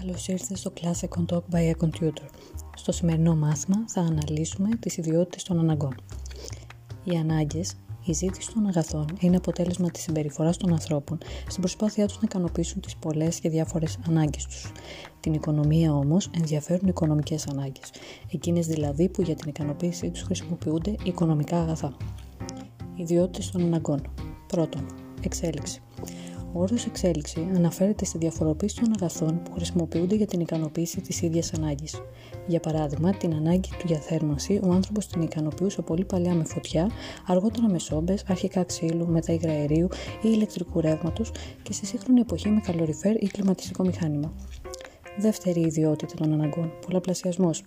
Καλώς ήρθατε στο Classic on Talk by a Computer. Στο σημερινό μάθημα θα αναλύσουμε τις ιδιότητες των αναγκών. Οι ανάγκες, η ζήτηση των αγαθών είναι αποτέλεσμα της συμπεριφοράς των ανθρώπων στην προσπάθειά τους να ικανοποιήσουν τις πολλές και διάφορες ανάγκες τους. Την οικονομία όμως ενδιαφέρουν οι οικονομικές ανάγκες, εκείνες δηλαδή που για την ικανοποίησή τους χρησιμοποιούνται οικονομικά αγαθά. Ιδιότητες των αναγκών. Πρώτον, εξέλιξη. Ο όρος εξέλιξη αναφέρεται στη διαφοροποίηση των αγαθών που χρησιμοποιούνται για την ικανοποίηση της ίδιας ανάγκης. Για παράδειγμα, την ανάγκη του για θέρμανση, ο άνθρωπος την ικανοποιούσε πολύ παλιά με φωτιά, αργότερα με σόμπες, αρχικά ξύλου, μετά υγραερίου ή ηλεκτρικού ρεύματος και στη σύγχρονη εποχή με καλοριφέρ ή κλιματιστικό μηχάνημα. Δεύτερη ιδιότητα των αναγκών, πολλαπλασιασμός.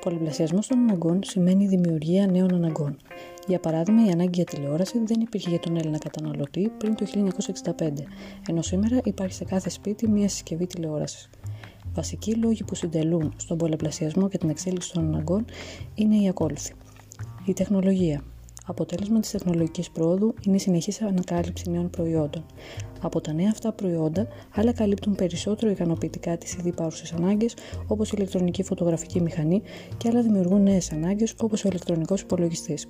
Πολυπλασιασμό των αναγκών σημαίνει δημιουργία νέων αναγκών. Για παράδειγμα, η ανάγκη για τηλεόραση δεν υπήρχε για τον Έλληνα καταναλωτή πριν το 1965, ενώ σήμερα υπάρχει σε κάθε σπίτι μια συσκευή τηλεόρασης. Βασικοί λόγοι που συντελούν στον πολλαπλασιασμό και την εξέλιξη των αναγκών είναι οι ακόλουθοι. Η τεχνολογία. Αποτέλεσμα της τεχνολογικής πρόοδου είναι η συνεχής ανακάλυψη νέων προϊόντων. Από τα νέα αυτά προϊόντα, άλλα καλύπτουν περισσότερο ικανοποιητικά τις ήδη υπάρχουσε ανάγκες, όπως η ηλεκτρονική φωτογραφική μηχανή, και άλλα δημιουργούν νέες ανάγκες, όπως ο ηλεκτρονικός υπολογιστής.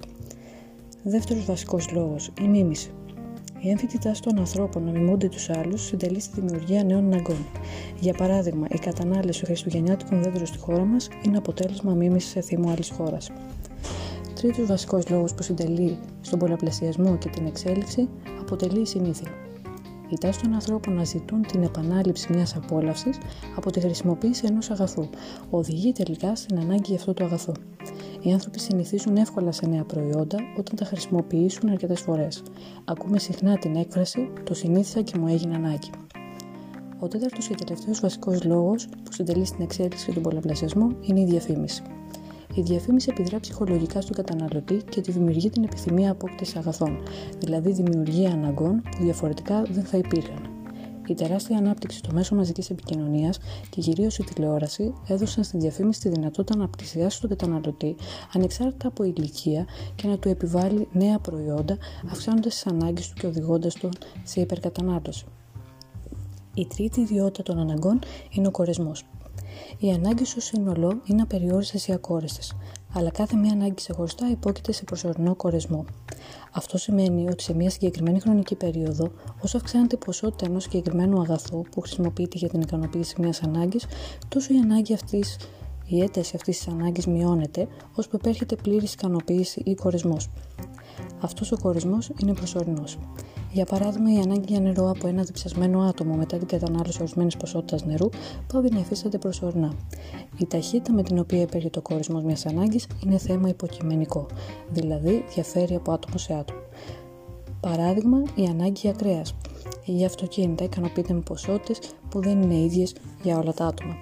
Δεύτερος βασικός λόγος, η μίμηση. Η έμφυτη τάση των ανθρώπων να μιμούνται τους άλλους συντελεί στη δημιουργία νέων αναγκών. Για παράδειγμα, η κατανάλωση χριστουγεννιάτικων δέντρων στη χώρα μας είναι αποτέλεσμα μίμησης σε θύμο άλλης χώρας. Τρίτος βασικός λόγος που συντελεί στον πολλαπλασιασμό και την εξέλιξη αποτελεί η συνήθεια. Η τάση των ανθρώπων να ζητούν την επανάληψη μιας απόλαυσης από τη χρησιμοποίηση ενός αγαθού οδηγεί τελικά στην ανάγκη για αυτό το αγαθό. Οι άνθρωποι συνηθίζουν εύκολα σε νέα προϊόντα όταν τα χρησιμοποιήσουν αρκετές φορές. Ακούμε συχνά την έκφραση Το συνήθισα και μου έγινε ανάγκη. Ο τέταρτος και τελευταίος βασικός λόγος που συντελεί στην εξέλιξη και τον πολλαπλασιασμό είναι η διαφήμιση. Η διαφήμιση επιδρά ψυχολογικά στον καταναλωτή και τη δημιουργεί την επιθυμία απόκτησης αγαθών, δηλαδή δημιουργία αναγκών που διαφορετικά δεν θα υπήρχαν. Η τεράστια ανάπτυξη του μέσου μαζικής επικοινωνίας και κυρίως η τηλεόραση έδωσαν στη διαφήμιση τη δυνατότητα να πλησιάσει τον καταναλωτή ανεξάρτητα από ηλικία και να του επιβάλλει νέα προϊόντα, αυξάνοντας τις ανάγκες του και οδηγώντας τον σε υπερκατανάλωση. Η τρίτη ιδιότητα των αναγκών είναι ο κορεσμός. Οι ανάγκες στο σύνολο είναι απεριόριστες ή ακόρεστε, αλλά κάθε μία ανάγκη ξεχωριστά υπόκειται σε προσωρινό κορεσμό. Αυτό σημαίνει ότι σε μια συγκεκριμένη χρονική περίοδο, όσο αυξάνεται η ποσότητα ενός συγκεκριμένου αγαθού που χρησιμοποιείται για την ικανοποίηση μιας ανάγκης, τόσο η ανάγκη αυτής, η ένταση αυτής της ανάγκης μειώνεται, ώσπου επέρχεται πλήρης ικανοποίηση ή κορεσμό. Αυτός ο κορεσμό είναι προσωρινός. Για παράδειγμα, η ανάγκη για νερό από ένα διψασμένο άτομο μετά την κατανάλωση ορισμένης ποσότητας νερού πάβει να υφίσταται προσωρινά. Η ταχύτητα με την οποία υπέρχεται το κορισμός μιας ανάγκης είναι θέμα υποκειμενικό, δηλαδή διαφέρει από άτομο σε άτομο. Παράδειγμα, η ανάγκη για κρέας. Για αυτοκίνητα ικανοποιείται με ποσότητες που δεν είναι ίδιες για όλα τα άτομα.